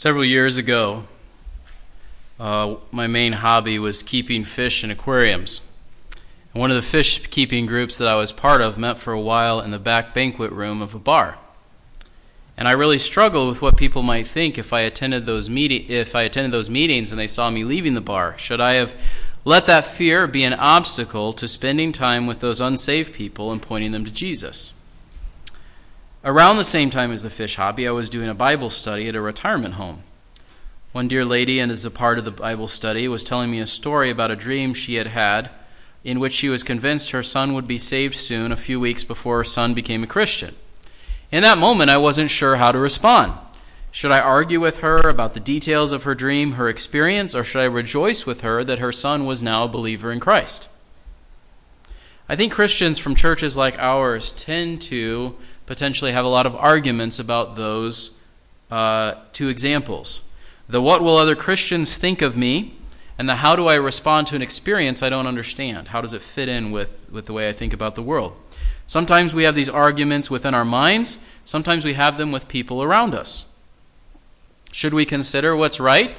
Several years ago, uh, my main hobby was keeping fish in aquariums. And one of the fish keeping groups that I was part of met for a while in the back banquet room of a bar. And I really struggled with what people might think if I attended those meeti- if I attended those meetings and they saw me leaving the bar. Should I have let that fear be an obstacle to spending time with those unsaved people and pointing them to Jesus? Around the same time as the fish hobby, I was doing a Bible study at a retirement home. One dear lady, and as a part of the Bible study, was telling me a story about a dream she had had in which she was convinced her son would be saved soon, a few weeks before her son became a Christian. In that moment, I wasn't sure how to respond. Should I argue with her about the details of her dream, her experience, or should I rejoice with her that her son was now a believer in Christ? I think Christians from churches like ours tend to potentially have a lot of arguments about those uh, two examples. The what will other Christians think of me, and the how do I respond to an experience I don't understand? How does it fit in with, with the way I think about the world? Sometimes we have these arguments within our minds, sometimes we have them with people around us. Should we consider what's right?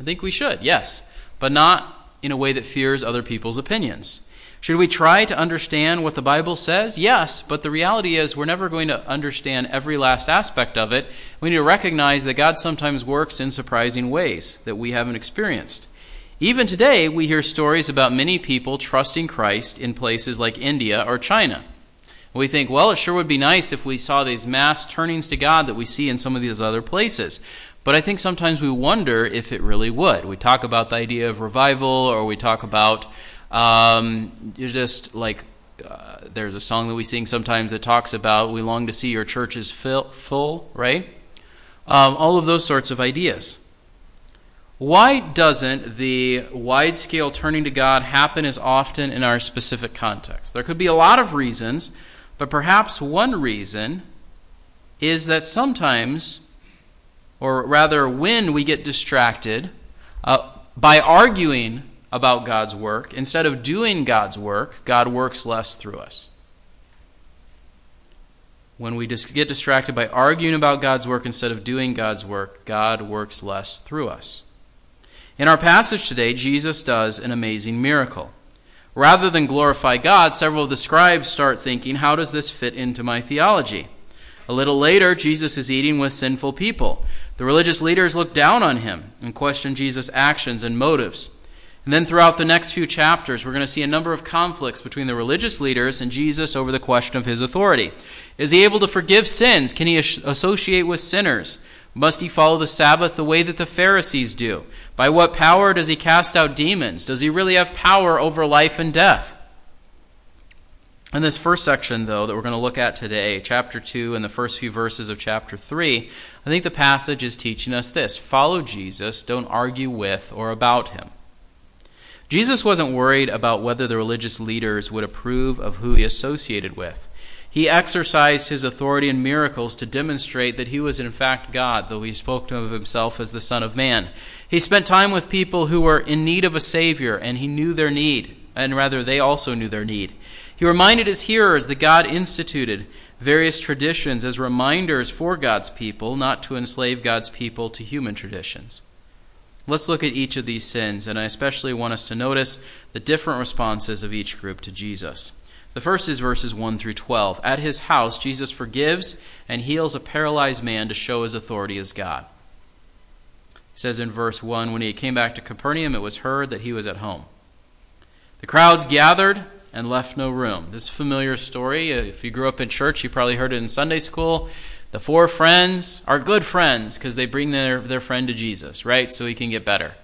I think we should, yes, but not in a way that fears other people's opinions. Should we try to understand what the Bible says? Yes, but the reality is we're never going to understand every last aspect of it. We need to recognize that God sometimes works in surprising ways that we haven't experienced. Even today, we hear stories about many people trusting Christ in places like India or China. We think, well, it sure would be nice if we saw these mass turnings to God that we see in some of these other places. But I think sometimes we wonder if it really would. We talk about the idea of revival, or we talk about um, you're just like uh, there's a song that we sing sometimes that talks about we long to see your churches fill, full, right? Um, all of those sorts of ideas. Why doesn't the wide scale turning to God happen as often in our specific context? There could be a lot of reasons, but perhaps one reason is that sometimes, or rather when we get distracted uh, by arguing about God's work, instead of doing God's work, God works less through us. When we get distracted by arguing about God's work instead of doing God's work, God works less through us. In our passage today, Jesus does an amazing miracle. Rather than glorify God, several of the scribes start thinking, how does this fit into my theology? A little later, Jesus is eating with sinful people. The religious leaders look down on him and question Jesus' actions and motives. And then throughout the next few chapters, we're going to see a number of conflicts between the religious leaders and Jesus over the question of his authority. Is he able to forgive sins? Can he associate with sinners? Must he follow the Sabbath the way that the Pharisees do? By what power does he cast out demons? Does he really have power over life and death? In this first section, though, that we're going to look at today, chapter 2 and the first few verses of chapter 3, I think the passage is teaching us this follow Jesus, don't argue with or about him. Jesus wasn't worried about whether the religious leaders would approve of who he associated with. He exercised his authority in miracles to demonstrate that he was in fact God, though he spoke of himself as the Son of Man. He spent time with people who were in need of a Savior, and he knew their need, and rather they also knew their need. He reminded his hearers that God instituted various traditions as reminders for God's people, not to enslave God's people to human traditions. Let's look at each of these sins, and I especially want us to notice the different responses of each group to Jesus. The first is verses 1 through 12. At his house, Jesus forgives and heals a paralyzed man to show his authority as God. It says in verse 1 When he came back to Capernaum, it was heard that he was at home. The crowds gathered and left no room. This is a familiar story. If you grew up in church, you probably heard it in Sunday school. The four friends are good friends because they bring their, their friend to Jesus, right? So he can get better.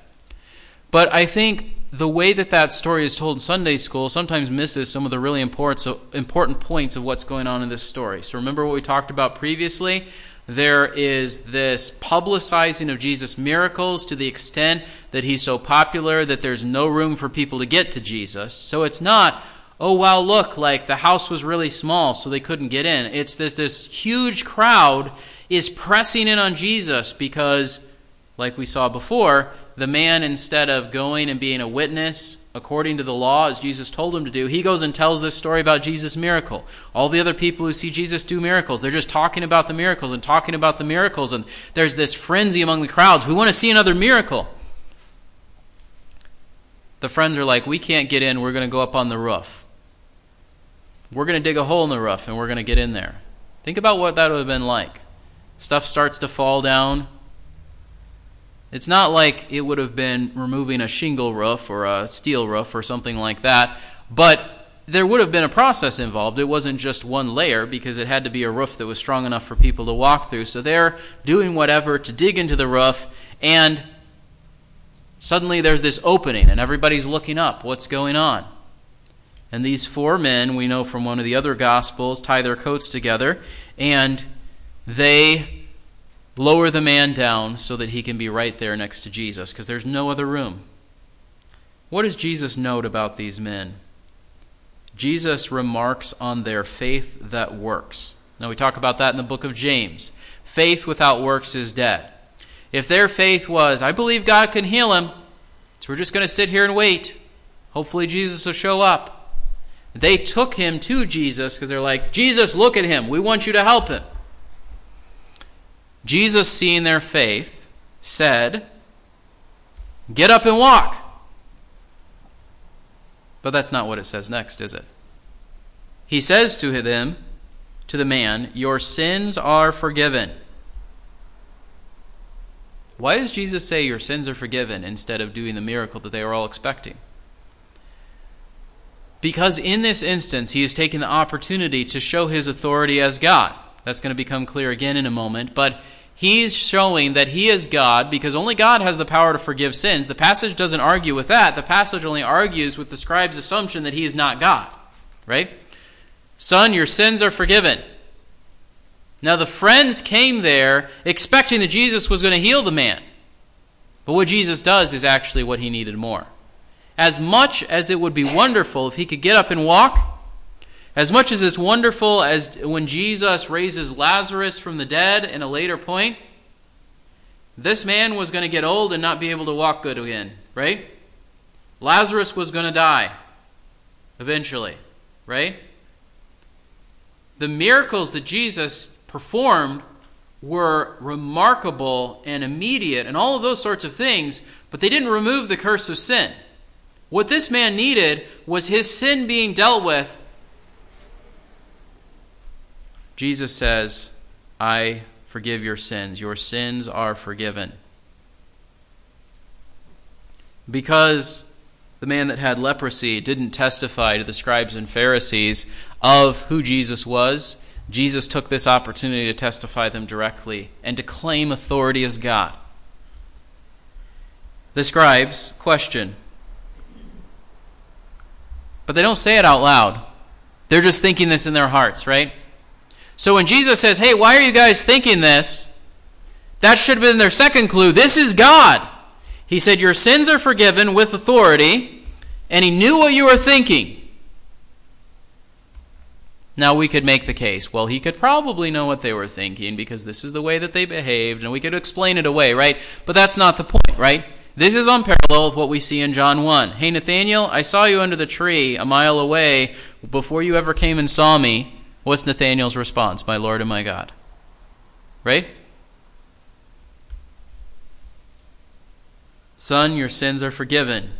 But I think the way that that story is told in Sunday school sometimes misses some of the really important, important points of what's going on in this story. So remember what we talked about previously? There is this publicizing of Jesus' miracles to the extent that he's so popular that there's no room for people to get to Jesus. So it's not, oh wow look like the house was really small so they couldn't get in it's that this huge crowd is pressing in on jesus because like we saw before the man, instead of going and being a witness according to the law as Jesus told him to do, he goes and tells this story about Jesus' miracle. All the other people who see Jesus do miracles, they're just talking about the miracles and talking about the miracles, and there's this frenzy among the crowds. We want to see another miracle. The friends are like, We can't get in, we're going to go up on the roof. We're going to dig a hole in the roof and we're going to get in there. Think about what that would have been like. Stuff starts to fall down it's not like it would have been removing a shingle roof or a steel roof or something like that, but there would have been a process involved. It wasn't just one layer because it had to be a roof that was strong enough for people to walk through. So they're doing whatever to dig into the roof, and suddenly there's this opening, and everybody's looking up. What's going on? And these four men, we know from one of the other Gospels, tie their coats together, and they lower the man down so that he can be right there next to Jesus because there's no other room. What does Jesus note about these men? Jesus remarks on their faith that works. Now, we talk about that in the book of James. Faith without works is dead. If their faith was, I believe God can heal him, so we're just going to sit here and wait. Hopefully, Jesus will show up. They took him to Jesus because they're like, Jesus, look at him. We want you to help him. Jesus, seeing their faith, said, Get up and walk. But that's not what it says next, is it? He says to them, to the man, Your sins are forgiven. Why does Jesus say your sins are forgiven instead of doing the miracle that they were all expecting? Because in this instance, he is taking the opportunity to show his authority as God. That's going to become clear again in a moment. But he's showing that he is God because only God has the power to forgive sins. The passage doesn't argue with that. The passage only argues with the scribe's assumption that he is not God. Right? Son, your sins are forgiven. Now, the friends came there expecting that Jesus was going to heal the man. But what Jesus does is actually what he needed more. As much as it would be wonderful if he could get up and walk, as much as it's wonderful as when Jesus raises Lazarus from the dead in a later point, this man was going to get old and not be able to walk good again, right? Lazarus was going to die eventually, right? The miracles that Jesus performed were remarkable and immediate and all of those sorts of things, but they didn't remove the curse of sin. What this man needed was his sin being dealt with Jesus says, I forgive your sins. Your sins are forgiven. Because the man that had leprosy didn't testify to the scribes and Pharisees of who Jesus was, Jesus took this opportunity to testify them directly and to claim authority as God. The scribes question, but they don't say it out loud. They're just thinking this in their hearts, right? So when Jesus says, Hey, why are you guys thinking this? That should have been their second clue. This is God. He said, Your sins are forgiven with authority, and He knew what you were thinking. Now we could make the case, well, he could probably know what they were thinking because this is the way that they behaved, and we could explain it away, right? But that's not the point, right? This is on parallel with what we see in John 1. Hey, Nathaniel, I saw you under the tree a mile away before you ever came and saw me. What's Nathaniel's response? My Lord and my God. Right? Son, your sins are forgiven.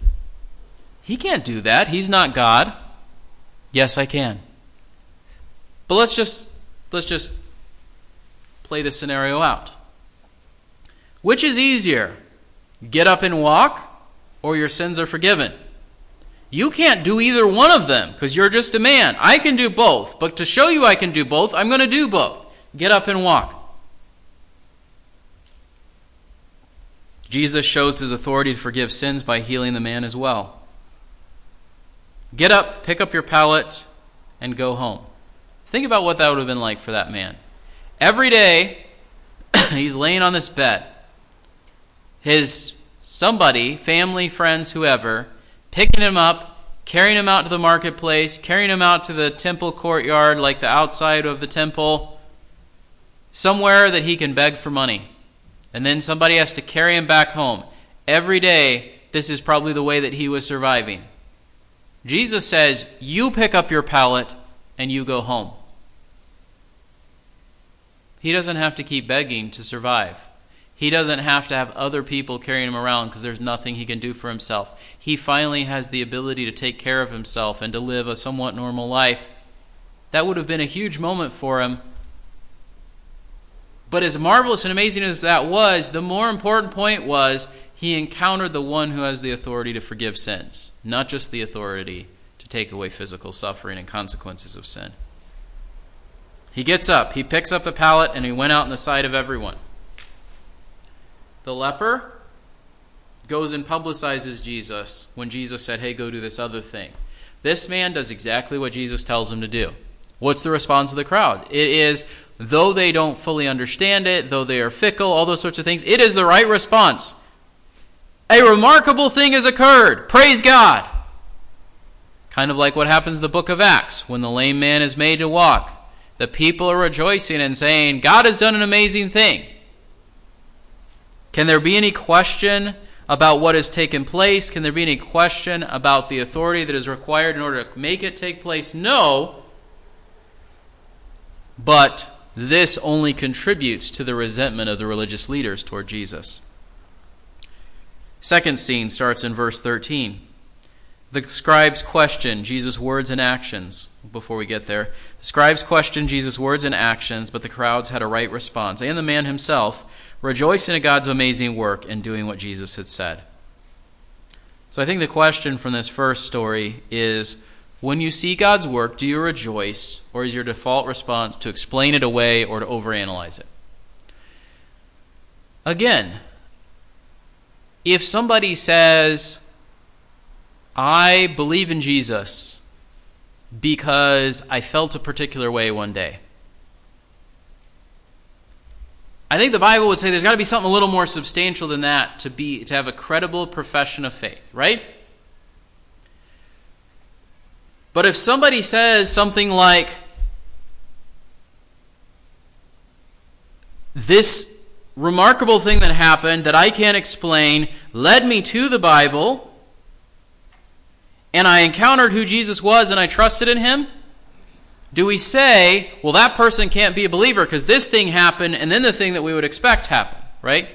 He can't do that. He's not God. Yes, I can. But let's just let's just play this scenario out. Which is easier? Get up and walk or your sins are forgiven? You can't do either one of them because you're just a man. I can do both, but to show you I can do both, I'm going to do both. Get up and walk. Jesus shows his authority to forgive sins by healing the man as well. Get up, pick up your pallet, and go home. Think about what that would have been like for that man. Every day, he's laying on this bed. His somebody, family, friends, whoever, picking him up, carrying him out to the marketplace, carrying him out to the temple courtyard, like the outside of the temple, somewhere that he can beg for money. And then somebody has to carry him back home. every day, this is probably the way that he was surviving. Jesus says, You pick up your pallet and you go home. He doesn't have to keep begging to survive. He doesn't have to have other people carrying him around because there's nothing he can do for himself. He finally has the ability to take care of himself and to live a somewhat normal life. That would have been a huge moment for him. But as marvelous and amazing as that was, the more important point was he encountered the one who has the authority to forgive sins, not just the authority to take away physical suffering and consequences of sin. He gets up, he picks up the pallet, and he went out in the sight of everyone. The leper goes and publicizes Jesus when Jesus said, Hey, go do this other thing. This man does exactly what Jesus tells him to do. What's the response of the crowd? It is, though they don't fully understand it, though they are fickle, all those sorts of things, it is the right response. A remarkable thing has occurred. Praise God. Kind of like what happens in the book of Acts when the lame man is made to walk. The people are rejoicing and saying, God has done an amazing thing. Can there be any question about what has taken place? Can there be any question about the authority that is required in order to make it take place? No. But this only contributes to the resentment of the religious leaders toward Jesus. Second scene starts in verse 13. The scribes question Jesus' words and actions. Before we get there, the scribes question Jesus' words and actions, but the crowds had a right response, and the man himself rejoicing at God's amazing work and doing what Jesus had said. So I think the question from this first story is when you see God's work, do you rejoice, or is your default response to explain it away or to overanalyze it? Again, if somebody says, I believe in Jesus because I felt a particular way one day, I think the Bible would say there's got to be something a little more substantial than that to be to have a credible profession of faith, right? But if somebody says something like this remarkable thing that happened that I can't explain led me to the Bible and I encountered who Jesus was and I trusted in him, do we say, well, that person can't be a believer because this thing happened and then the thing that we would expect happened, right?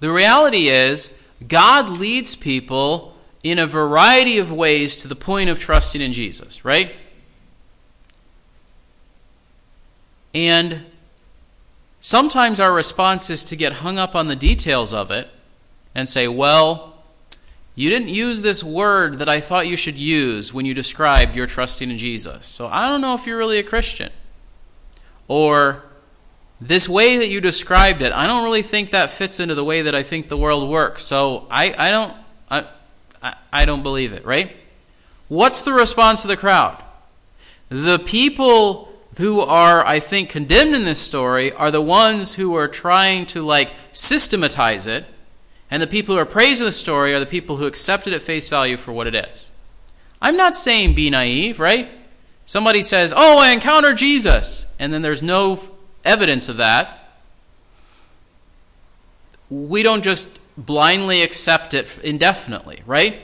The reality is, God leads people in a variety of ways to the point of trusting in Jesus, right? And sometimes our response is to get hung up on the details of it and say, well, you didn't use this word that I thought you should use when you described your trusting in Jesus. So I don't know if you're really a Christian. Or this way that you described it, I don't really think that fits into the way that I think the world works. So I, I don't I, I, I don't believe it, right? What's the response of the crowd? The people who are, I think, condemned in this story are the ones who are trying to like systematize it and the people who are praising the story are the people who accept it at face value for what it is. I'm not saying be naive, right? Somebody says, Oh, I encountered Jesus, and then there's no evidence of that. We don't just blindly accept it indefinitely, right?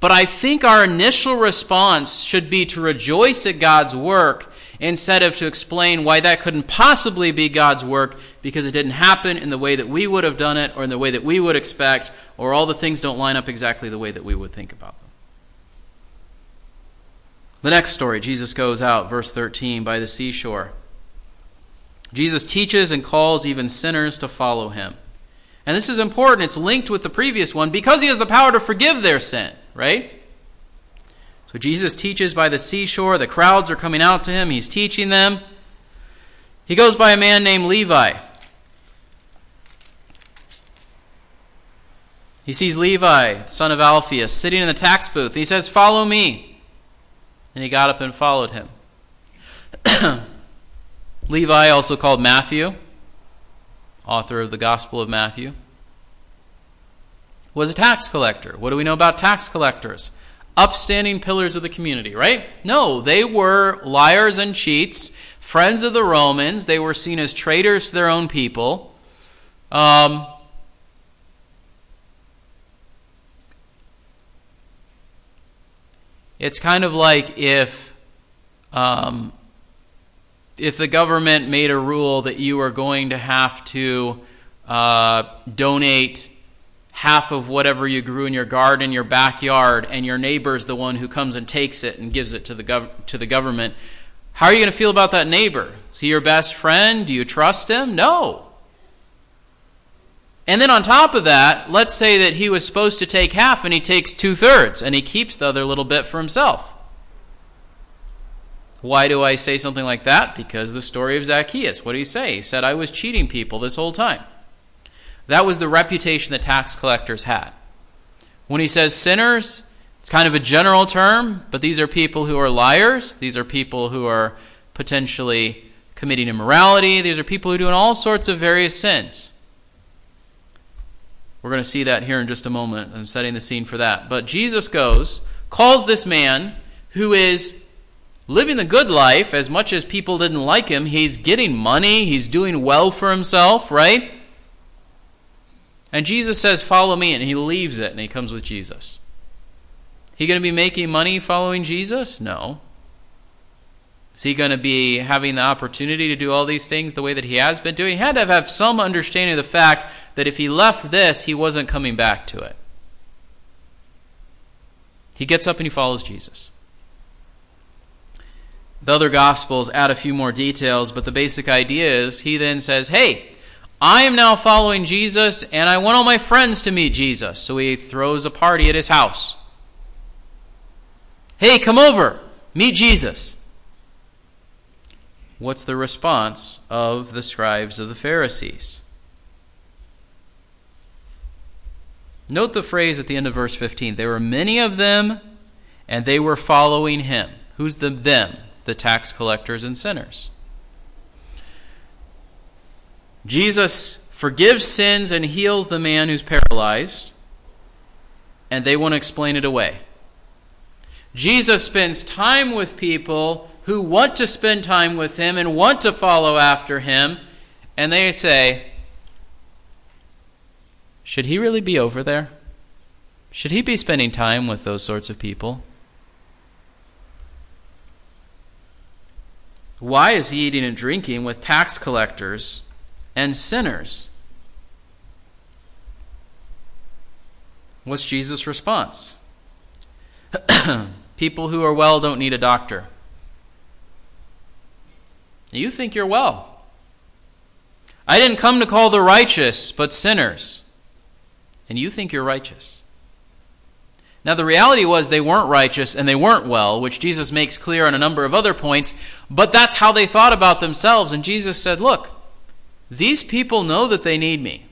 But I think our initial response should be to rejoice at God's work instead of to explain why that couldn't possibly be God's work because it didn't happen in the way that we would have done it or in the way that we would expect, or all the things don't line up exactly the way that we would think about them. The next story Jesus goes out, verse 13, by the seashore. Jesus teaches and calls even sinners to follow him. And this is important. It's linked with the previous one because he has the power to forgive their sin, right? So Jesus teaches by the seashore. The crowds are coming out to him. He's teaching them. He goes by a man named Levi. He sees Levi, son of Alphaeus, sitting in the tax booth. He says, Follow me. And he got up and followed him. Levi, also called Matthew, author of the Gospel of Matthew, was a tax collector. What do we know about tax collectors? upstanding pillars of the community, right? No, they were liars and cheats, friends of the Romans. They were seen as traitors to their own people. Um, it's kind of like if. Um, if the government made a rule that you are going to have to uh, donate half of whatever you grew in your garden, your backyard, and your neighbor is the one who comes and takes it and gives it to the gov- to the government. How are you going to feel about that neighbor? Is he your best friend? Do you trust him? No. And then on top of that, let's say that he was supposed to take half and he takes two thirds and he keeps the other little bit for himself. Why do I say something like that? Because the story of Zacchaeus. What did he say? He said, I was cheating people this whole time. That was the reputation the tax collectors had. When he says sinners, it's kind of a general term, but these are people who are liars. These are people who are potentially committing immorality. These are people who are doing all sorts of various sins. We're going to see that here in just a moment. I'm setting the scene for that. But Jesus goes, calls this man who is living the good life as much as people didn't like him. He's getting money, he's doing well for himself, right? And Jesus says, Follow me, and he leaves it and he comes with Jesus. He going to be making money following Jesus? No. Is he going to be having the opportunity to do all these things the way that he has been doing? He had to have some understanding of the fact that if he left this, he wasn't coming back to it. He gets up and he follows Jesus. The other Gospels add a few more details, but the basic idea is he then says, Hey, I am now following Jesus, and I want all my friends to meet Jesus. So he throws a party at his house. Hey, come over, meet Jesus. What's the response of the scribes of the Pharisees? Note the phrase at the end of verse 15. There were many of them, and they were following him. Who's the them? the tax collectors and sinners. Jesus forgives sins and heals the man who's paralyzed, and they want to explain it away. Jesus spends time with people who want to spend time with him and want to follow after him, and they say, Should he really be over there? Should he be spending time with those sorts of people? Why is he eating and drinking with tax collectors and sinners? What's Jesus' response? People who are well don't need a doctor. You think you're well. I didn't come to call the righteous, but sinners. And you think you're righteous. Now, the reality was they weren't righteous and they weren't well, which Jesus makes clear on a number of other points, but that's how they thought about themselves. And Jesus said, Look, these people know that they need me.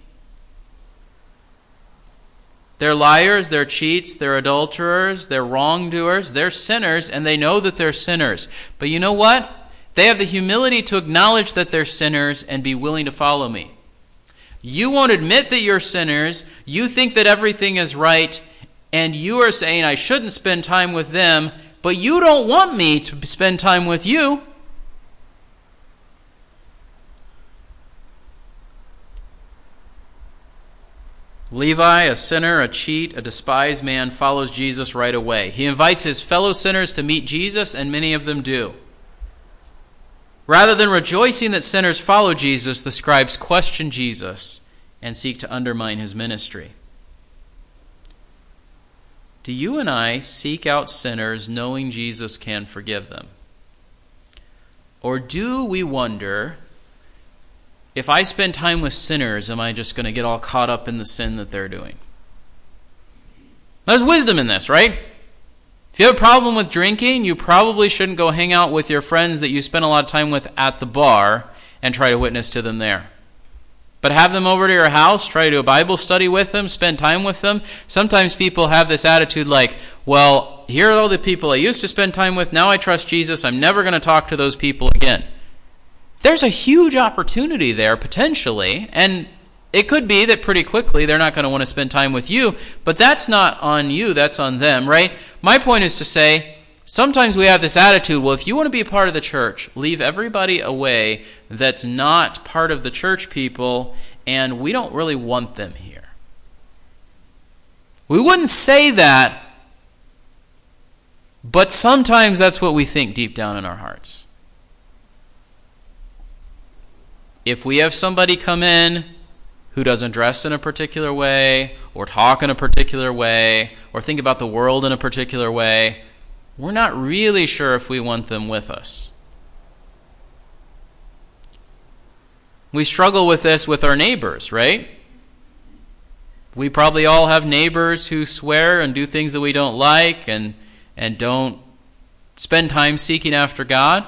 They're liars, they're cheats, they're adulterers, they're wrongdoers, they're sinners, and they know that they're sinners. But you know what? They have the humility to acknowledge that they're sinners and be willing to follow me. You won't admit that you're sinners. You think that everything is right and you are saying I shouldn't spend time with them, but you don't want me to spend time with you. Levi, a sinner, a cheat, a despised man, follows Jesus right away. He invites his fellow sinners to meet Jesus, and many of them do. Rather than rejoicing that sinners follow Jesus, the scribes question Jesus and seek to undermine his ministry. Do you and I seek out sinners knowing Jesus can forgive them? Or do we wonder if I spend time with sinners, am I just going to get all caught up in the sin that they're doing? There's wisdom in this, right? If you have a problem with drinking, you probably shouldn't go hang out with your friends that you spend a lot of time with at the bar and try to witness to them there. But have them over to your house, try to do a Bible study with them, spend time with them. Sometimes people have this attitude like, well, here are all the people I used to spend time with. Now I trust Jesus. I'm never going to talk to those people again. There's a huge opportunity there, potentially. And it could be that pretty quickly they're not going to want to spend time with you. But that's not on you, that's on them, right? My point is to say, Sometimes we have this attitude well, if you want to be a part of the church, leave everybody away that's not part of the church people, and we don't really want them here. We wouldn't say that But sometimes that's what we think deep down in our hearts. If we have somebody come in who doesn't dress in a particular way, or talk in a particular way, or think about the world in a particular way, we're not really sure if we want them with us. We struggle with this with our neighbors, right? We probably all have neighbors who swear and do things that we don't like and, and don't spend time seeking after God.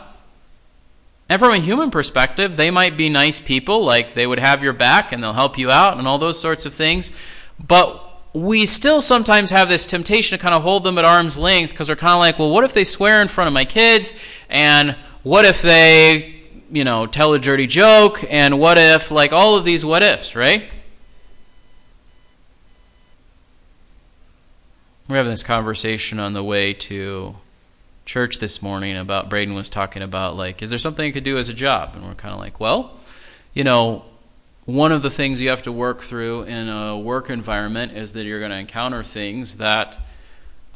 And from a human perspective, they might be nice people, like they would have your back and they'll help you out and all those sorts of things. But we still sometimes have this temptation to kind of hold them at arm's length because they're kind of like, well, what if they swear in front of my kids? And what if they, you know, tell a dirty joke? And what if, like, all of these what ifs, right? We're having this conversation on the way to church this morning about Braden was talking about like, is there something you could do as a job? And we're kind of like, well, you know, one of the things you have to work through in a work environment is that you're going to encounter things that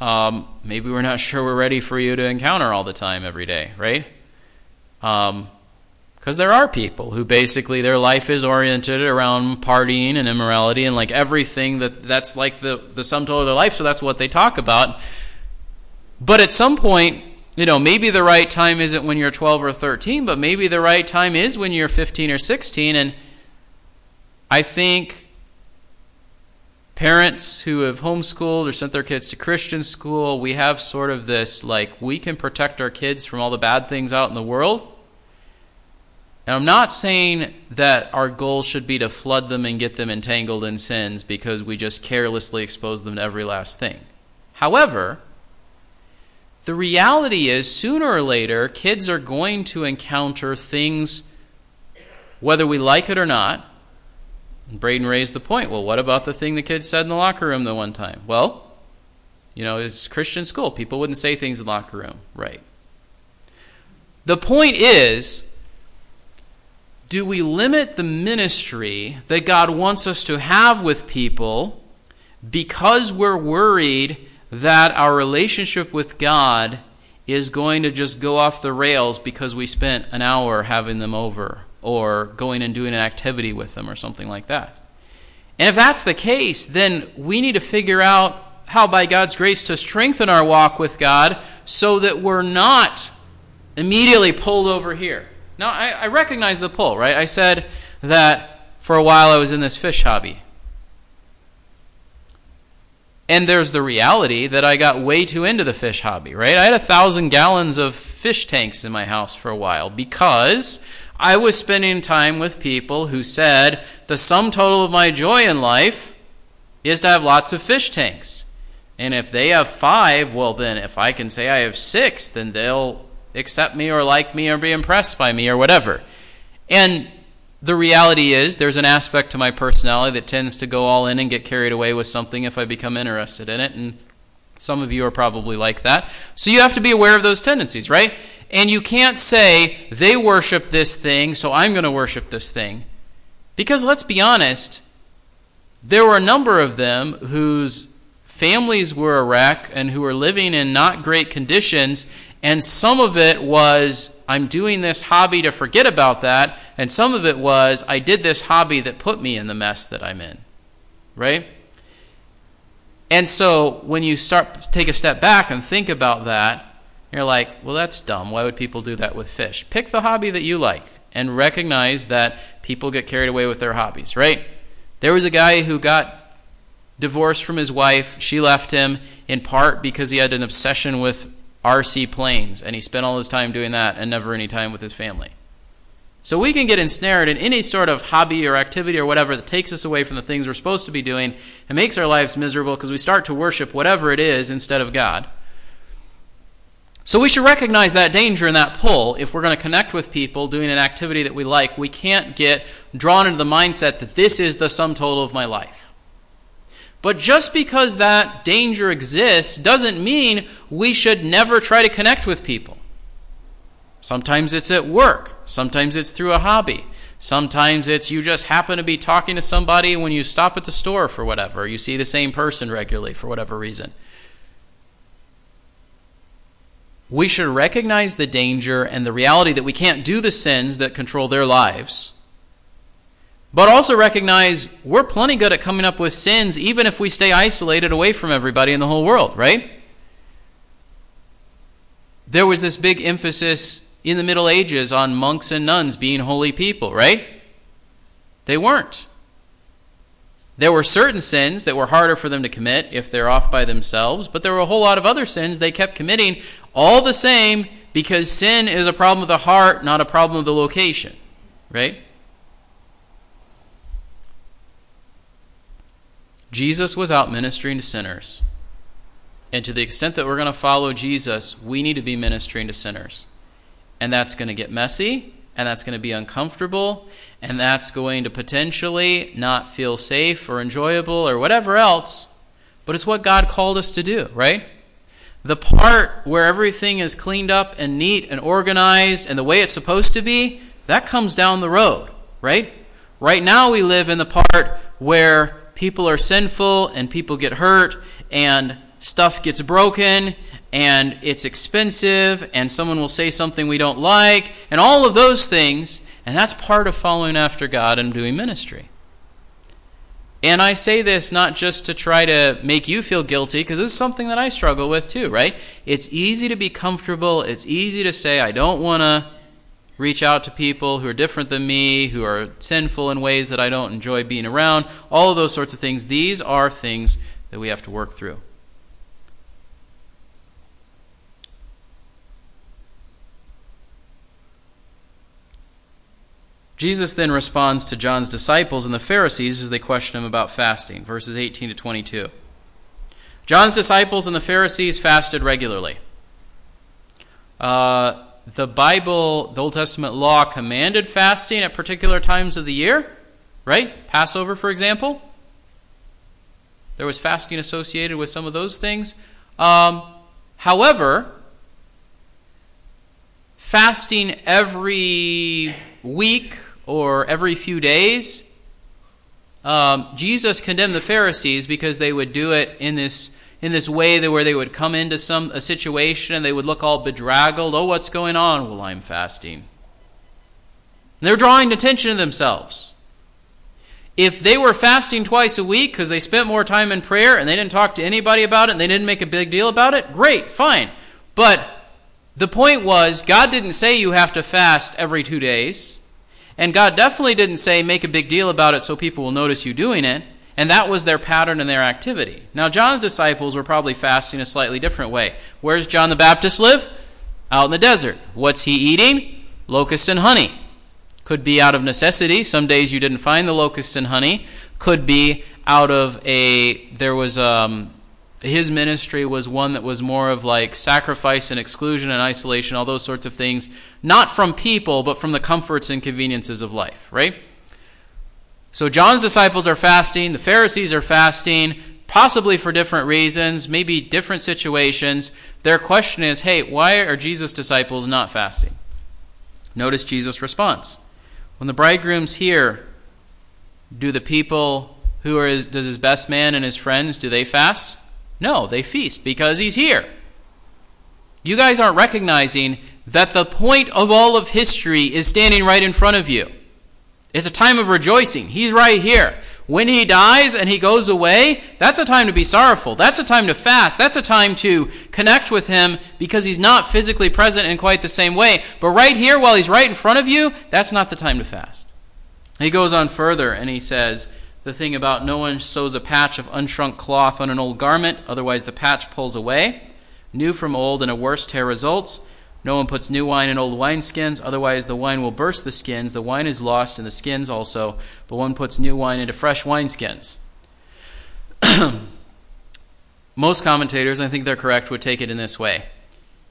um, maybe we're not sure we're ready for you to encounter all the time every day, right? Um, because there are people who basically their life is oriented around partying and immorality and like everything that that's like the, the sum total of their life, so that's what they talk about. But at some point, you know, maybe the right time isn't when you're 12 or 13, but maybe the right time is when you're 15 or 16. And I think parents who have homeschooled or sent their kids to Christian school, we have sort of this like, we can protect our kids from all the bad things out in the world and I'm not saying that our goal should be to flood them and get them entangled in sins because we just carelessly expose them to every last thing. However, the reality is sooner or later, kids are going to encounter things, whether we like it or not. And Braden raised the point well, what about the thing the kids said in the locker room the one time? Well, you know, it's Christian school. People wouldn't say things in the locker room, right? The point is, do we limit the ministry that God wants us to have with people because we're worried that our relationship with God is going to just go off the rails because we spent an hour having them over or going and doing an activity with them or something like that? And if that's the case, then we need to figure out how, by God's grace, to strengthen our walk with God so that we're not immediately pulled over here. Now, I, I recognize the pull, right? I said that for a while I was in this fish hobby. And there's the reality that I got way too into the fish hobby, right? I had a thousand gallons of fish tanks in my house for a while because I was spending time with people who said the sum total of my joy in life is to have lots of fish tanks. And if they have five, well, then if I can say I have six, then they'll accept me or like me or be impressed by me or whatever. And the reality is, there's an aspect to my personality that tends to go all in and get carried away with something if I become interested in it. And some of you are probably like that. So you have to be aware of those tendencies, right? And you can't say, they worship this thing, so I'm going to worship this thing. Because let's be honest, there were a number of them whose families were a wreck and who were living in not great conditions, and some of it was, I'm doing this hobby to forget about that. And some of it was, I did this hobby that put me in the mess that I'm in. Right? And so when you start take a step back and think about that, you're like, well, that's dumb. Why would people do that with fish? Pick the hobby that you like and recognize that people get carried away with their hobbies, right? There was a guy who got divorced from his wife. She left him in part because he had an obsession with RC planes, and he spent all his time doing that and never any time with his family. So we can get ensnared in any sort of hobby or activity or whatever that takes us away from the things we're supposed to be doing and makes our lives miserable because we start to worship whatever it is instead of God. So we should recognize that danger and that pull. If we're going to connect with people doing an activity that we like, we can't get drawn into the mindset that this is the sum total of my life. But just because that danger exists doesn't mean we should never try to connect with people. Sometimes it's at work, sometimes it's through a hobby. Sometimes it's you just happen to be talking to somebody when you stop at the store for whatever. You see the same person regularly for whatever reason. we should recognize the danger and the reality that we can't do the sins that control their lives. But also recognize we're plenty good at coming up with sins even if we stay isolated away from everybody in the whole world, right? There was this big emphasis in the Middle Ages on monks and nuns being holy people, right? They weren't. There were certain sins that were harder for them to commit if they're off by themselves, but there were a whole lot of other sins they kept committing all the same because sin is a problem of the heart, not a problem of the location. Right? Jesus was out ministering to sinners. And to the extent that we're going to follow Jesus, we need to be ministering to sinners. And that's going to get messy, and that's going to be uncomfortable, and that's going to potentially not feel safe or enjoyable or whatever else, but it's what God called us to do, right? The part where everything is cleaned up and neat and organized and the way it's supposed to be, that comes down the road, right? Right now we live in the part where people are sinful and people get hurt and stuff gets broken and it's expensive, and someone will say something we don't like, and all of those things, and that's part of following after God and doing ministry. And I say this not just to try to make you feel guilty, because this is something that I struggle with too, right? It's easy to be comfortable. It's easy to say, I don't want to reach out to people who are different than me, who are sinful in ways that I don't enjoy being around. All of those sorts of things. These are things that we have to work through. Jesus then responds to John's disciples and the Pharisees as they question him about fasting, verses 18 to 22. John's disciples and the Pharisees fasted regularly. Uh, the Bible, the Old Testament law, commanded fasting at particular times of the year, right? Passover, for example. There was fasting associated with some of those things. Um, however, fasting every week or every few days. Um, Jesus condemned the Pharisees because they would do it in this in this way that where they would come into some a situation and they would look all bedraggled. Oh, what's going on? Well, I'm fasting. And they're drawing attention to themselves. If they were fasting twice a week because they spent more time in prayer and they didn't talk to anybody about it and they didn't make a big deal about it, great, fine. But the point was, God didn't say you have to fast every two days. And God definitely didn't say make a big deal about it so people will notice you doing it. And that was their pattern and their activity. Now, John's disciples were probably fasting a slightly different way. Where's John the Baptist live? Out in the desert. What's he eating? Locusts and honey. Could be out of necessity. Some days you didn't find the locusts and honey. Could be out of a, there was um, his ministry was one that was more of like sacrifice and exclusion and isolation, all those sorts of things, not from people, but from the comforts and conveniences of life, right? So John's disciples are fasting, the Pharisees are fasting, possibly for different reasons, maybe different situations. Their question is hey, why are Jesus' disciples not fasting? Notice Jesus' response. When the bridegroom's here, do the people who are his, does his best man and his friends, do they fast? No, they feast because he's here. You guys aren't recognizing that the point of all of history is standing right in front of you. It's a time of rejoicing. He's right here. When he dies and he goes away, that's a time to be sorrowful. That's a time to fast. That's a time to connect with him because he's not physically present in quite the same way. But right here, while he's right in front of you, that's not the time to fast. He goes on further and he says, the thing about no one sews a patch of unshrunk cloth on an old garment, otherwise the patch pulls away. New from old, and a worse tear results. No one puts new wine in old wineskins, otherwise the wine will burst the skins. The wine is lost, and the skins also. But one puts new wine into fresh wineskins. Most commentators, I think they're correct, would take it in this way.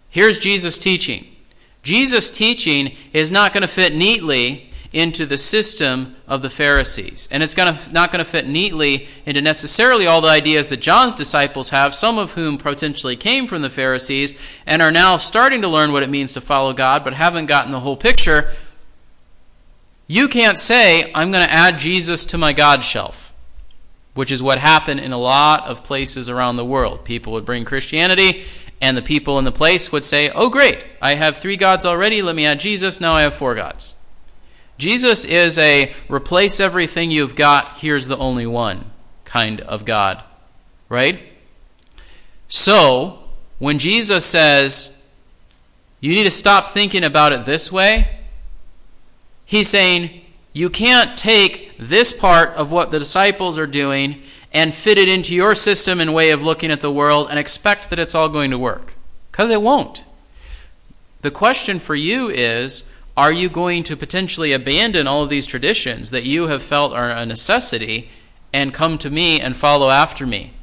Here's Jesus' teaching. Jesus' teaching is not going to fit neatly into the system of the Pharisees. And it's gonna, not going to fit neatly into necessarily all the ideas that John's disciples have, some of whom potentially came from the Pharisees and are now starting to learn what it means to follow God, but haven't gotten the whole picture. You can't say, I'm going to add Jesus to my God shelf, which is what happened in a lot of places around the world. People would bring Christianity And the people in the place would say, Oh, great, I have three gods already. Let me add Jesus. Now I have four gods. Jesus is a replace everything you've got, here's the only one kind of God, right? So, when Jesus says, you need to stop thinking about it this way, he's saying, you can't take this part of what the disciples are doing and fit it into your system and way of looking at the world and expect that it's all going to work. Because it won't. The question for you is are you going to potentially abandon all of these traditions that you have felt are a necessity and come to me and follow after me?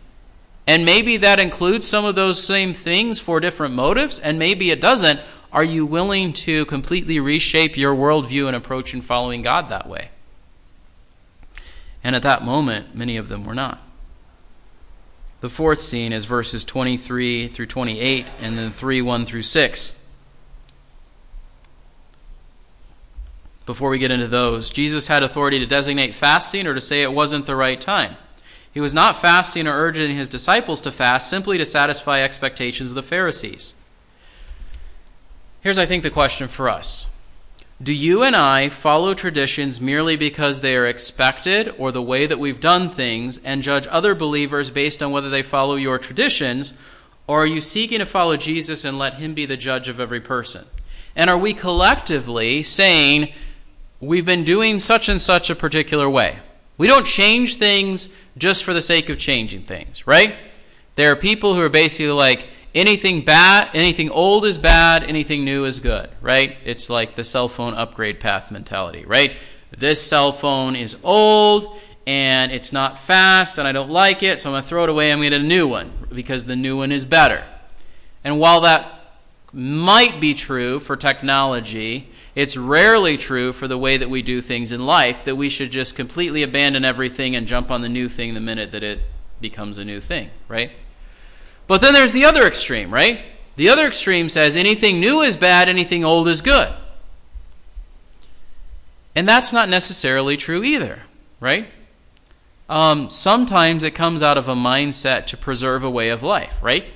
And maybe that includes some of those same things for different motives, and maybe it doesn't. Are you willing to completely reshape your worldview and approach in following God that way? And at that moment, many of them were not. The fourth scene is verses 23 through 28, and then 3 1 through 6. Before we get into those, Jesus had authority to designate fasting or to say it wasn't the right time. He was not fasting or urging his disciples to fast simply to satisfy expectations of the Pharisees. Here's, I think, the question for us Do you and I follow traditions merely because they are expected or the way that we've done things and judge other believers based on whether they follow your traditions? Or are you seeking to follow Jesus and let him be the judge of every person? And are we collectively saying, we've been doing such and such a particular way? We don't change things just for the sake of changing things, right? There are people who are basically like, anything bad, anything old is bad, anything new is good, right? It's like the cell phone upgrade path mentality, right? This cell phone is old and it's not fast and I don't like it, so I'm going to throw it away. I'm going to get a new one because the new one is better. And while that might be true for technology, it's rarely true for the way that we do things in life that we should just completely abandon everything and jump on the new thing the minute that it becomes a new thing, right? But then there's the other extreme, right? The other extreme says anything new is bad, anything old is good. And that's not necessarily true either, right? Um, sometimes it comes out of a mindset to preserve a way of life, right?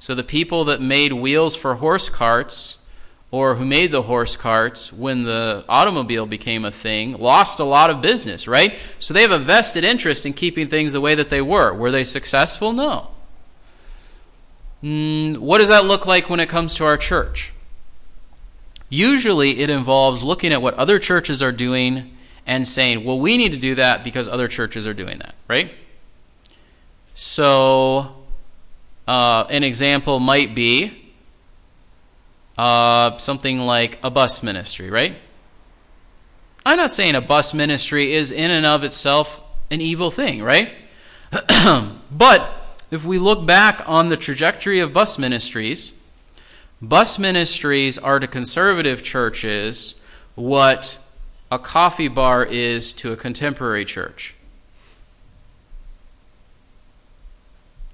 So the people that made wheels for horse carts or who made the horse carts when the automobile became a thing lost a lot of business, right? So they have a vested interest in keeping things the way that they were. Were they successful? No. Mm, what does that look like when it comes to our church? Usually it involves looking at what other churches are doing and saying, well, we need to do that because other churches are doing that, right? So, uh, an example might be uh, something like a bus ministry, right? I'm not saying a bus ministry is in and of itself an evil thing, right? but if we look back on the trajectory of bus ministries, bus ministries are to conservative churches what a coffee bar is to a contemporary church.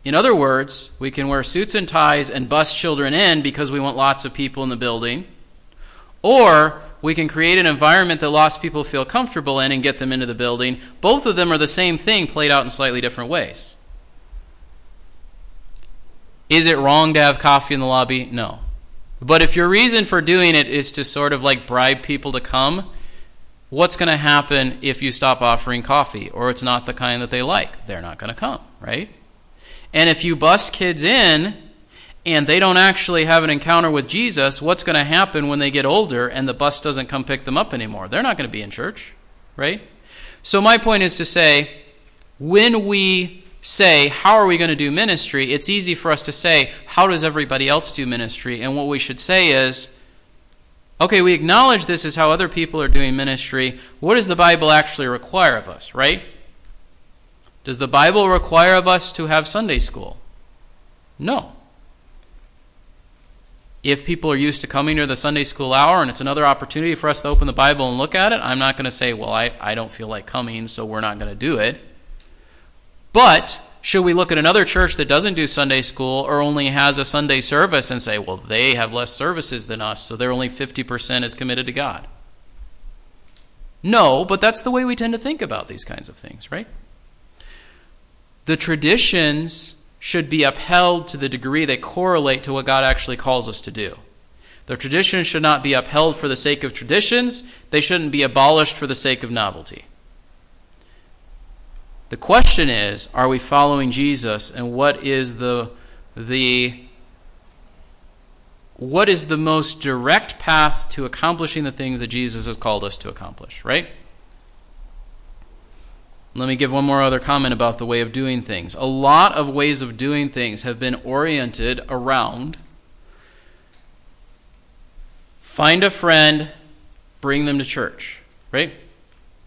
In other words, we can wear suits and ties and bus children in because we want lots of people in the building. Or we can create an environment that lots of people feel comfortable in and get them into the building. Both of them are the same thing played out in slightly different ways. Is it wrong to have coffee in the lobby? No. But if your reason for doing it is to sort of like bribe people to come, what's going to happen if you stop offering coffee or it's not the kind that they like? They're not going to come, right? And if you bus kids in and they don't actually have an encounter with Jesus, what's going to happen when they get older and the bus doesn't come pick them up anymore? They're not going to be in church, right? So, my point is to say, when we say, How are we going to do ministry? it's easy for us to say, How does everybody else do ministry? And what we should say is, Okay, we acknowledge this is how other people are doing ministry. What does the Bible actually require of us, right? Does the Bible require of us to have Sunday school? No. If people are used to coming to the Sunday school hour and it's another opportunity for us to open the Bible and look at it, I'm not going to say, well, I, I don't feel like coming, so we're not going to do it. But should we look at another church that doesn't do Sunday school or only has a Sunday service and say, well, they have less services than us, so they're only 50% as committed to God? No, but that's the way we tend to think about these kinds of things, right? The traditions should be upheld to the degree they correlate to what God actually calls us to do. The traditions should not be upheld for the sake of traditions, they shouldn't be abolished for the sake of novelty. The question is, are we following Jesus and what is the the what is the most direct path to accomplishing the things that Jesus has called us to accomplish, right? Let me give one more other comment about the way of doing things. A lot of ways of doing things have been oriented around find a friend, bring them to church, right?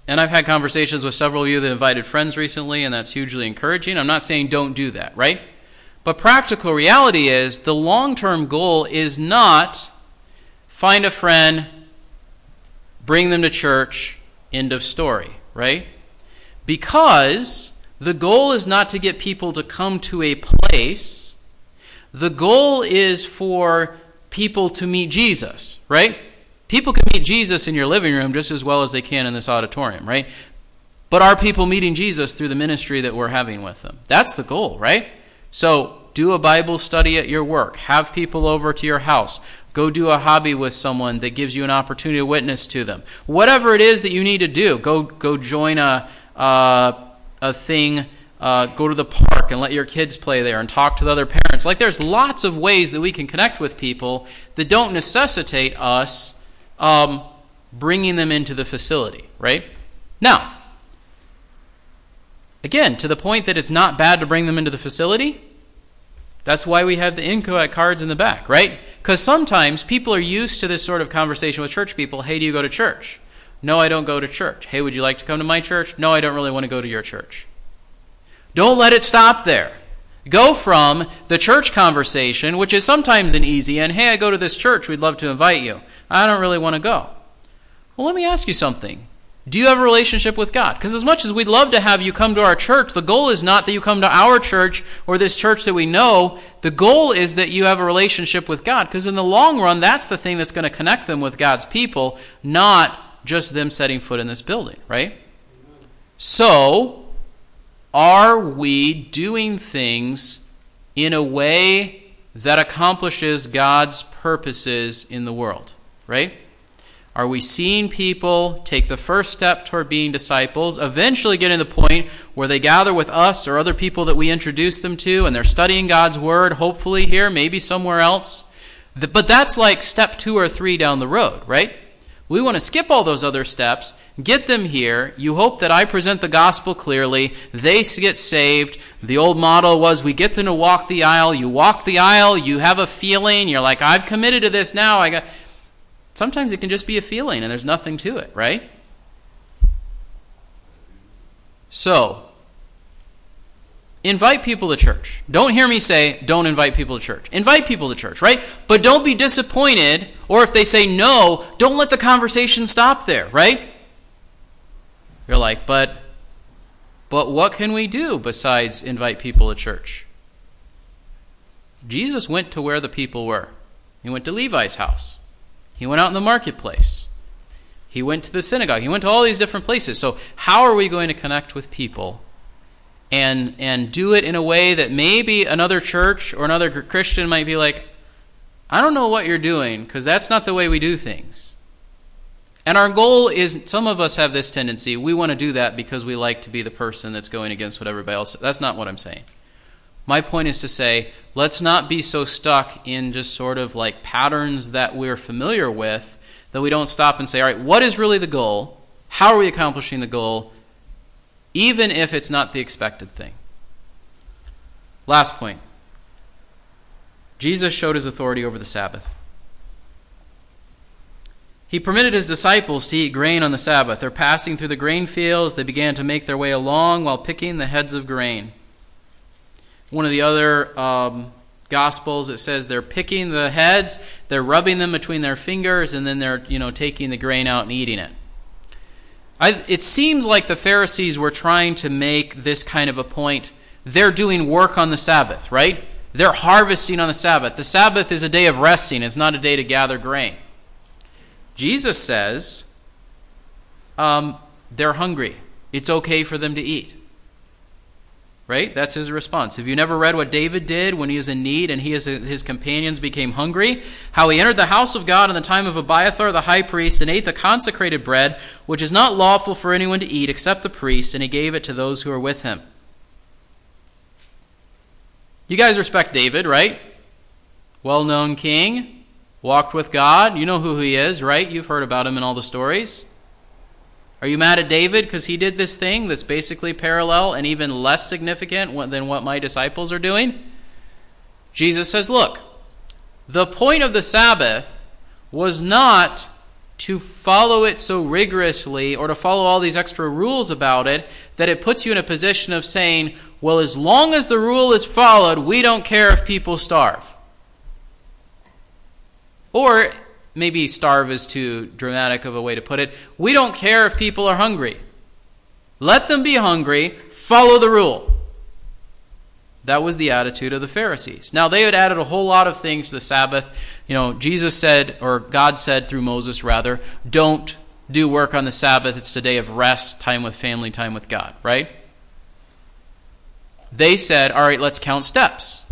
And I've had conversations with several of you that invited friends recently, and that's hugely encouraging. I'm not saying don't do that, right? But practical reality is the long term goal is not find a friend, bring them to church, end of story, right? Because the goal is not to get people to come to a place, the goal is for people to meet Jesus, right? People can meet Jesus in your living room just as well as they can in this auditorium, right? But are people meeting Jesus through the ministry that we're having with them? That's the goal, right? So do a Bible study at your work. Have people over to your house. Go do a hobby with someone that gives you an opportunity to witness to them. Whatever it is that you need to do, go go join a uh, a thing. Uh, go to the park and let your kids play there and talk to the other parents. Like there's lots of ways that we can connect with people that don't necessitate us um, bringing them into the facility, right? Now, again, to the point that it's not bad to bring them into the facility, that's why we have the info cards in the back, right? Because sometimes people are used to this sort of conversation with church people. Hey, do you go to church? No, I don't go to church. Hey, would you like to come to my church? No, I don't really want to go to your church. Don't let it stop there. Go from the church conversation, which is sometimes an easy and, hey, I go to this church, we'd love to invite you. I don't really want to go. Well, let me ask you something. Do you have a relationship with God? Because as much as we'd love to have you come to our church, the goal is not that you come to our church or this church that we know. The goal is that you have a relationship with God. Because in the long run, that's the thing that's going to connect them with God's people, not just them setting foot in this building, right? So, are we doing things in a way that accomplishes God's purposes in the world, right? Are we seeing people take the first step toward being disciples, eventually getting to the point where they gather with us or other people that we introduce them to and they're studying God's Word, hopefully here, maybe somewhere else? But that's like step two or three down the road, right? We want to skip all those other steps, get them here. You hope that I present the gospel clearly. They get saved. The old model was we get them to walk the aisle. You walk the aisle, you have a feeling, you're like, I've committed to this now. I got Sometimes it can just be a feeling and there's nothing to it, right? So, invite people to church. Don't hear me say, don't invite people to church. Invite people to church, right? But don't be disappointed, or if they say no, don't let the conversation stop there, right? You're like, but but what can we do besides invite people to church? Jesus went to where the people were. He went to Levi's house. He went out in the marketplace. He went to the synagogue. He went to all these different places. So, how are we going to connect with people and and do it in a way that maybe another church or another Christian might be like, I don't know what you're doing because that's not the way we do things. And our goal is some of us have this tendency. We want to do that because we like to be the person that's going against what everybody else. That's not what I'm saying. My point is to say, let's not be so stuck in just sort of like patterns that we're familiar with that we don't stop and say, all right, what is really the goal? How are we accomplishing the goal? Even if it's not the expected thing. Last point Jesus showed his authority over the Sabbath. He permitted his disciples to eat grain on the Sabbath. They're passing through the grain fields. They began to make their way along while picking the heads of grain. One of the other um, Gospels, it says they're picking the heads, they're rubbing them between their fingers, and then they're you know taking the grain out and eating it. I, it seems like the Pharisees were trying to make this kind of a point. They're doing work on the Sabbath, right? They're harvesting on the Sabbath. The Sabbath is a day of resting, it's not a day to gather grain. Jesus says um, they're hungry. It's okay for them to eat right? That's his response. Have you never read what David did when he was in need and he and his companions became hungry? How he entered the house of God in the time of Abiathar the high priest and ate the consecrated bread, which is not lawful for anyone to eat except the priest, and he gave it to those who are with him. You guys respect David, right? Well known king, walked with God. You know who he is, right? You've heard about him in all the stories. Are you mad at David because he did this thing that's basically parallel and even less significant than what my disciples are doing? Jesus says, Look, the point of the Sabbath was not to follow it so rigorously or to follow all these extra rules about it that it puts you in a position of saying, well, as long as the rule is followed, we don't care if people starve. Or maybe starve is too dramatic of a way to put it. We don't care if people are hungry. Let them be hungry, follow the rule. That was the attitude of the Pharisees. Now, they had added a whole lot of things to the Sabbath. You know, Jesus said, or God said through Moses, rather, don't do work on the Sabbath. It's a day of rest, time with family, time with God, right? They said, all right, let's count steps.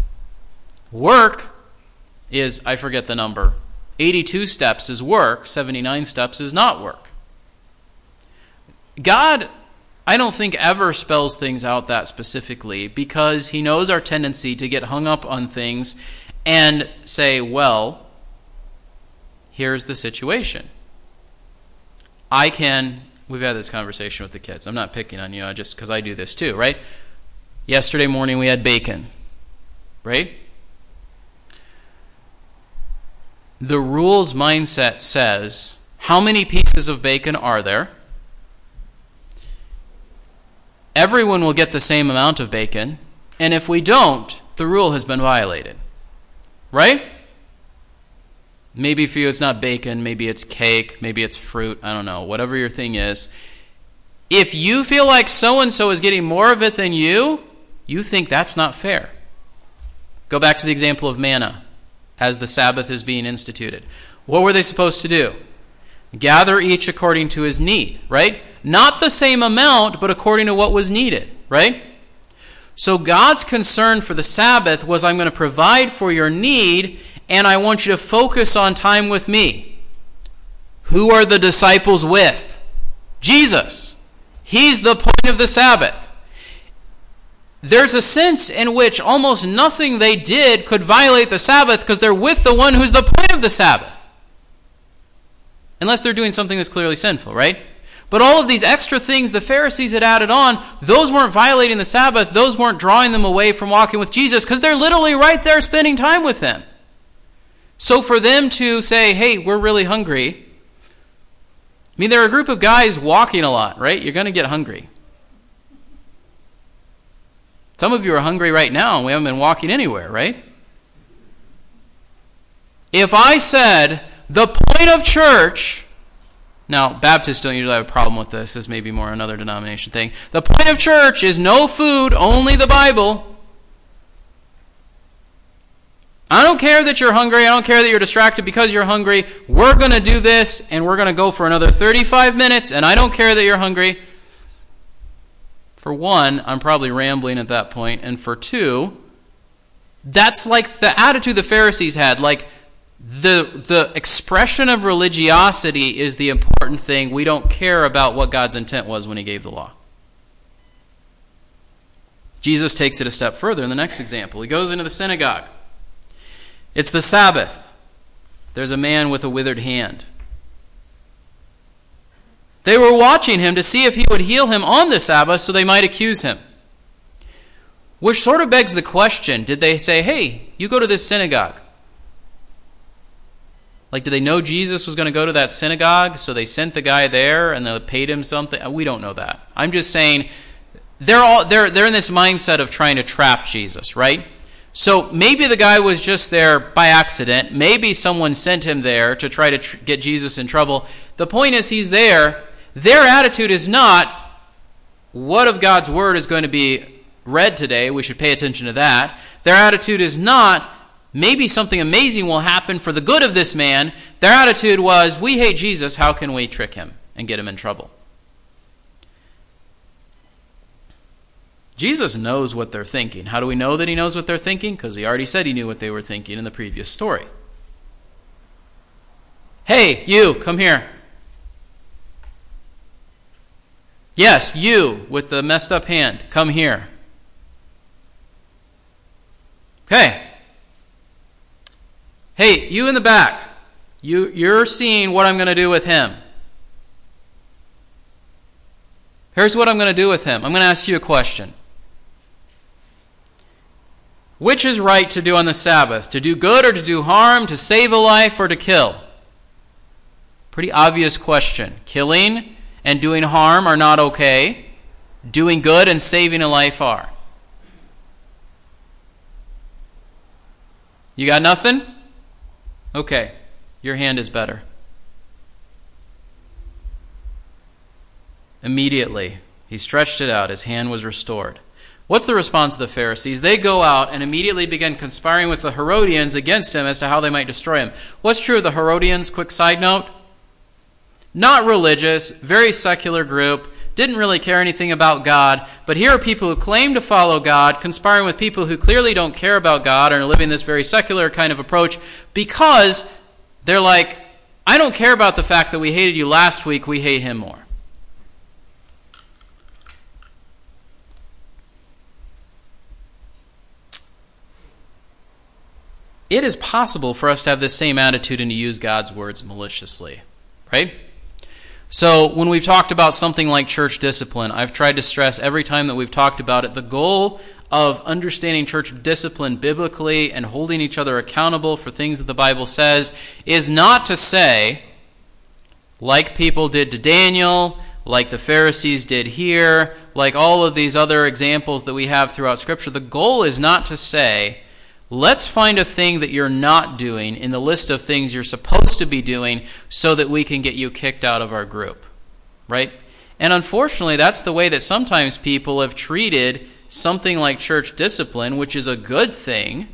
Work is, I forget the number, 82 steps is work, 79 steps is not work. God, I don't think, ever spells things out that specifically because he knows our tendency to get hung up on things and say, well, here's the situation. I can, we've had this conversation with the kids. I'm not picking on you, I just because I do this too, right? Yesterday morning we had bacon, right? The rules mindset says how many pieces of bacon are there? Everyone will get the same amount of bacon, and if we don't, the rule has been violated. Right? Maybe for you it's not bacon, maybe it's cake, maybe it's fruit, I don't know, whatever your thing is. If you feel like so and so is getting more of it than you, you think that's not fair. Go back to the example of manna as the Sabbath is being instituted. What were they supposed to do? Gather each according to his need, right? Not the same amount, but according to what was needed, right? So God's concern for the Sabbath was I'm going to provide for your need, and I want you to focus on time with me. Who are the disciples with? Jesus. He's the point of the Sabbath there's a sense in which almost nothing they did could violate the Sabbath because they're with the one who's the point of the Sabbath. Unless they're doing something that's clearly sinful, right? But all of these extra things the Pharisees had added on, those weren't violating the Sabbath. Those weren't drawing them away from walking with Jesus because they're literally right there spending time with him. So for them to say, hey, we're really hungry, I mean, they're a group of guys walking a lot, right? You're going to get hungry. Some of you are hungry right now and we haven't been walking anywhere, right? If I said the point of church, now Baptists don't usually have a problem with this, this may be more another denomination thing. The point of church is no food, only the Bible. I don't care that you're hungry. I don't care that you're distracted because you're hungry. We're going to do this and we're going to go for another 35 minutes, and I don't care that you're hungry. For one, I'm probably rambling at that point, and for two, that's like the attitude the Pharisees had. Like the the expression of religiosity is the important thing. We don't care about what God's intent was when he gave the law. Jesus takes it a step further in the next example. He goes into the synagogue. It's the Sabbath. There's a man with a withered hand. They were watching him to see if he would heal him on the Sabbath so they might accuse him. Which sort of begs the question did they say, hey, you go to this synagogue? Like, did they know Jesus was going to go to that synagogue, so they sent the guy there and they paid him something? We don't know that. I'm just saying they're all they're they're in this mindset of trying to trap Jesus, right? So maybe the guy was just there by accident. Maybe someone sent him there to try to tr- get Jesus in trouble. The point is, he's there their attitude is not, what of God's word is going to be read today? We should pay attention to that. Their attitude is not, maybe something amazing will happen for the good of this man. Their attitude was, we hate Jesus. How can we trick him and get him in trouble? Jesus knows what they're thinking. How do we know that he knows what they're thinking? Because he already said he knew what they were thinking in the previous story. Hey, you, come here. Yes, you with the messed up hand, come here. Okay. Hey, you in the back. You, you're seeing what I'm going to do with him. Here's what I'm going to do with him. I'm going to ask you a question. Which is right to do on the Sabbath? To do good or to do harm? To save a life or to kill? Pretty obvious question. Killing and doing harm are not okay. Doing good and saving a life are. You got nothing? Okay, your hand is better. Immediately, he stretched it out. His hand was restored. What's the response of the Pharisees? They go out and immediately begin conspiring with the Herodians against him as to how they might destroy him. What's true of the Herodians? Quick side note. Not religious, very secular group, didn't really care anything about God, but here are people who claim to follow God, conspiring with people who clearly don't care about God and are living this very secular kind of approach because they're like, I don't care about the fact that we hated you last week, we hate him more. it is possible for us to have this same attitude and to use God's words maliciously, right? So, when we've talked about something like church discipline, I've tried to stress every time that we've talked about it the goal of understanding church discipline biblically and holding each other accountable for things that the Bible says is not to say, like people did to Daniel, like the Pharisees did here, like all of these other examples that we have throughout Scripture, the goal is not to say, Let's find a thing that you're not doing in the list of things you're supposed to be doing so that we can get you kicked out of our group. Right? And unfortunately, that's the way that sometimes people have treated something like church discipline, which is a good thing.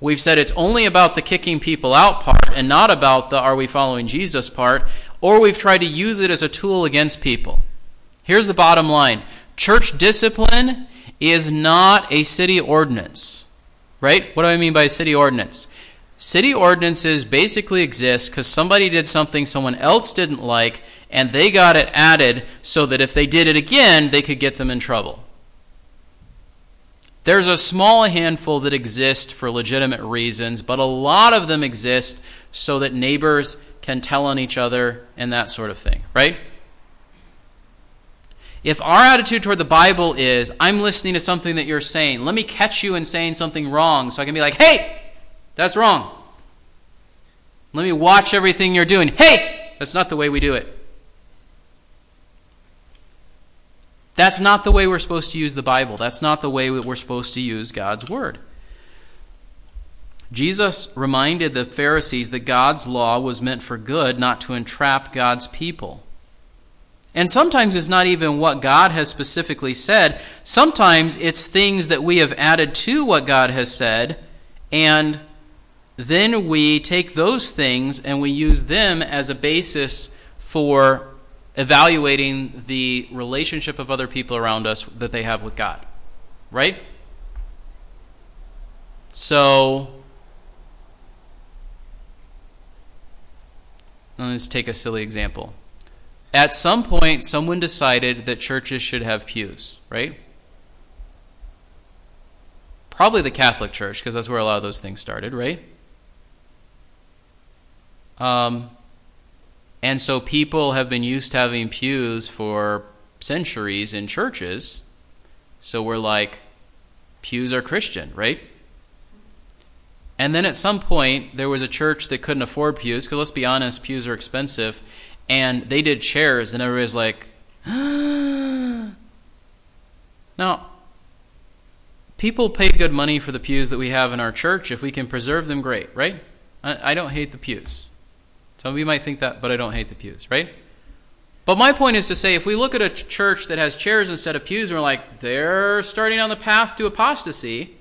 We've said it's only about the kicking people out part and not about the are we following Jesus part, or we've tried to use it as a tool against people. Here's the bottom line church discipline is not a city ordinance. Right? What do I mean by city ordinance? City ordinances basically exist because somebody did something someone else didn't like, and they got it added so that if they did it again, they could get them in trouble. There's a small handful that exist for legitimate reasons, but a lot of them exist so that neighbors can tell on each other and that sort of thing, right? If our attitude toward the Bible is, I'm listening to something that you're saying, let me catch you in saying something wrong so I can be like, hey, that's wrong. Let me watch everything you're doing. Hey, that's not the way we do it. That's not the way we're supposed to use the Bible. That's not the way that we're supposed to use God's Word. Jesus reminded the Pharisees that God's law was meant for good, not to entrap God's people. And sometimes it's not even what God has specifically said. Sometimes it's things that we have added to what God has said, and then we take those things and we use them as a basis for evaluating the relationship of other people around us that they have with God. Right? So, let's take a silly example. At some point, someone decided that churches should have pews, right? Probably the Catholic Church, because that's where a lot of those things started, right? Um, and so people have been used to having pews for centuries in churches. So we're like, pews are Christian, right? And then at some point, there was a church that couldn't afford pews, because let's be honest, pews are expensive and they did chairs, and everybody's like, now, people pay good money for the pews that we have in our church. If we can preserve them, great, right? I, I don't hate the pews. Some of you might think that, but I don't hate the pews, right? But my point is to say if we look at a church that has chairs instead of pews and we're like, they're starting on the path to apostasy,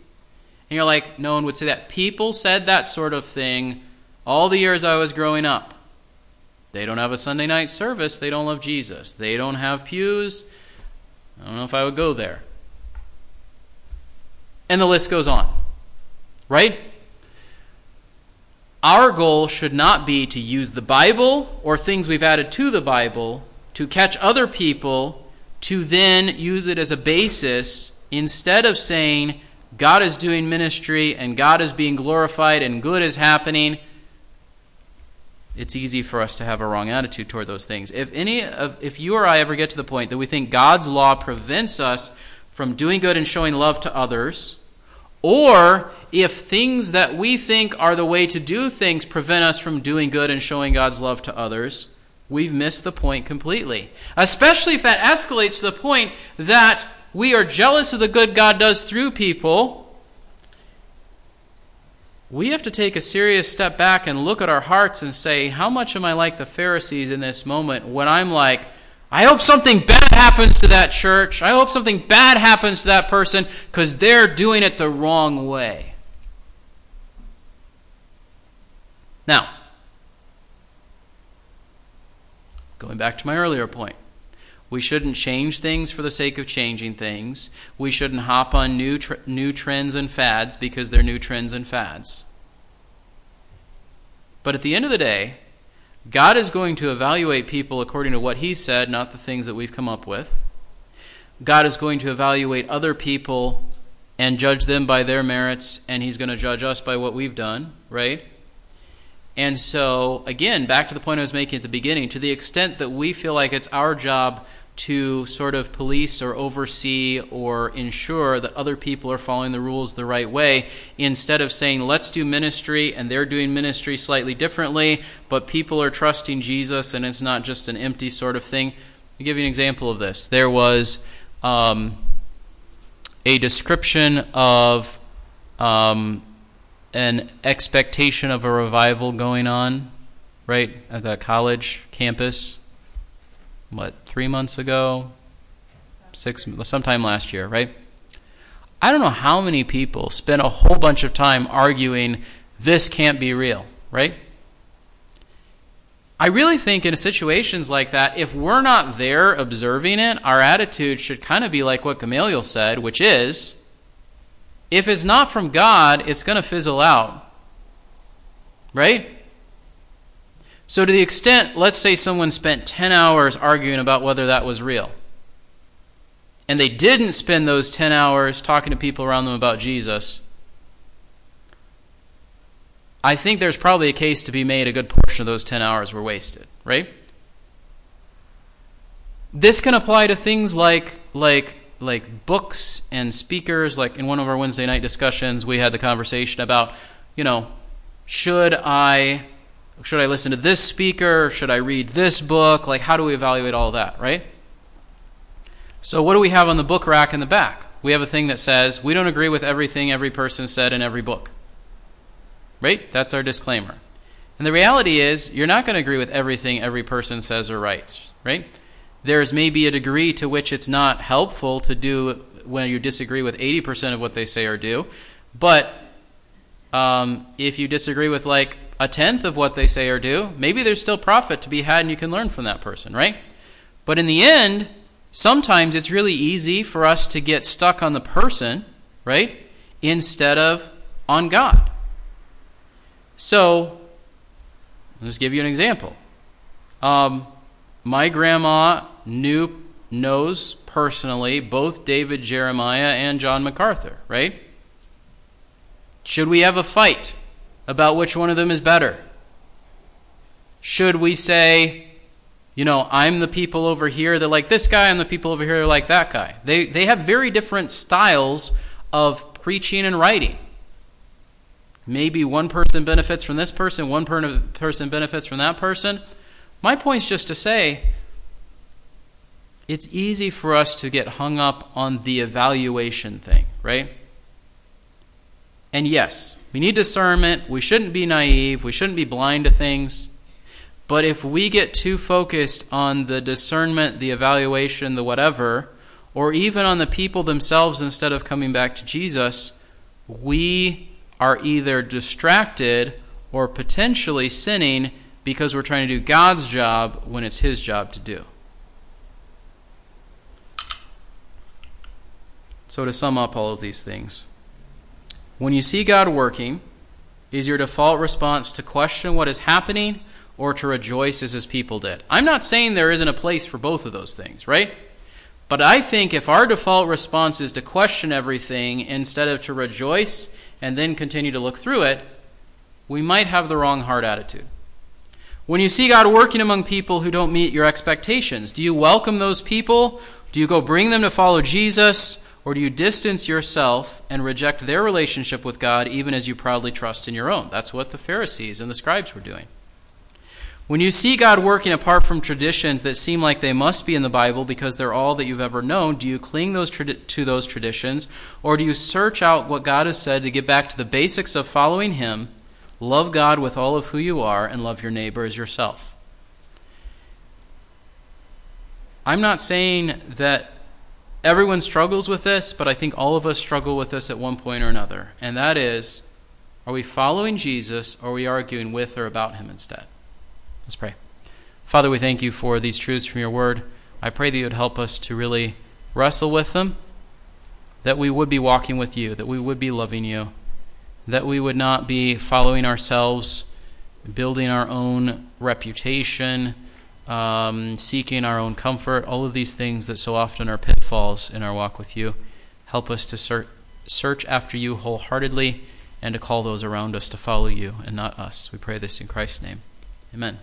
and you're like, no one would say that. People said that sort of thing all the years I was growing up. They don't have a Sunday night service. They don't love Jesus. They don't have pews. I don't know if I would go there. And the list goes on. Right? Our goal should not be to use the Bible or things we've added to the Bible to catch other people to then use it as a basis instead of saying God is doing ministry and God is being glorified and good is happening. It's easy for us to have a wrong attitude toward those things. If any of if you or I ever get to the point that we think God's law prevents us from doing good and showing love to others, or if things that we think are the way to do things prevent us from doing good and showing God's love to others, we've missed the point completely. Especially if that escalates to the point that we are jealous of the good God does through people. We have to take a serious step back and look at our hearts and say, How much am I like the Pharisees in this moment when I'm like, I hope something bad happens to that church. I hope something bad happens to that person because they're doing it the wrong way. Now, going back to my earlier point, we shouldn't change things for the sake of changing things. We shouldn't hop on new, tr- new trends and fads because they're new trends and fads. But at the end of the day, God is going to evaluate people according to what He said, not the things that we've come up with. God is going to evaluate other people and judge them by their merits, and He's going to judge us by what we've done, right? And so, again, back to the point I was making at the beginning, to the extent that we feel like it's our job to sort of police or oversee or ensure that other people are following the rules the right way instead of saying, let's do ministry and they're doing ministry slightly differently, but people are trusting Jesus and it's not just an empty sort of thing. I'll give you an example of this. There was um, a description of um, an expectation of a revival going on, right, at the college campus what three months ago, six sometime last year, right? I don't know how many people spent a whole bunch of time arguing this can't be real, right? I really think in situations like that, if we're not there observing it, our attitude should kind of be like what Gamaliel said, which is if it's not from God, it's going to fizzle out. Right? So, to the extent, let's say someone spent 10 hours arguing about whether that was real, and they didn't spend those 10 hours talking to people around them about Jesus, I think there's probably a case to be made a good portion of those 10 hours were wasted, right? This can apply to things like, like, like books and speakers. Like in one of our Wednesday night discussions, we had the conversation about, you know, should I should I listen to this speaker? Should I read this book? Like, how do we evaluate all that, right? So, what do we have on the book rack in the back? We have a thing that says, we don't agree with everything every person said in every book. Right? That's our disclaimer. And the reality is, you're not going to agree with everything every person says or writes, right? There's maybe a degree to which it's not helpful to do when you disagree with 80% of what they say or do. But um, if you disagree with like a tenth of what they say or do, maybe there's still profit to be had and you can learn from that person, right? But in the end, sometimes it's really easy for us to get stuck on the person, right? Instead of on God. So, just give you an example. Um, my grandma knew knows personally both David Jeremiah and John MacArthur, right? Should we have a fight? About which one of them is better? Should we say, you know, I'm the people over here that like this guy, I'm the people over here that like that guy? They, they have very different styles of preaching and writing. Maybe one person benefits from this person, one person benefits from that person. My point is just to say it's easy for us to get hung up on the evaluation thing, right? And yes, we need discernment. We shouldn't be naive. We shouldn't be blind to things. But if we get too focused on the discernment, the evaluation, the whatever, or even on the people themselves instead of coming back to Jesus, we are either distracted or potentially sinning because we're trying to do God's job when it's His job to do. So, to sum up all of these things, When you see God working, is your default response to question what is happening or to rejoice as his people did? I'm not saying there isn't a place for both of those things, right? But I think if our default response is to question everything instead of to rejoice and then continue to look through it, we might have the wrong heart attitude. When you see God working among people who don't meet your expectations, do you welcome those people? Do you go bring them to follow Jesus? Or do you distance yourself and reject their relationship with God even as you proudly trust in your own? That's what the Pharisees and the scribes were doing. When you see God working apart from traditions that seem like they must be in the Bible because they're all that you've ever known, do you cling those to those traditions or do you search out what God has said to get back to the basics of following Him, love God with all of who you are, and love your neighbor as yourself? I'm not saying that everyone struggles with this, but I think all of us struggle with this at one point or another. And that is are we following Jesus or are we arguing with or about Him instead? Let's pray. Father, we thank you for these truths from your word. I pray that you would help us to really wrestle with them, that we would be walking with you, that we would be loving you, that we would not be following ourselves, building our own reputation, um, seeking our own comfort, all of these things that so often are pitfalls in our walk with you. Help us to ser- search after you wholeheartedly and to call those around us to follow you and not us. We pray this in Christ's name. Amen.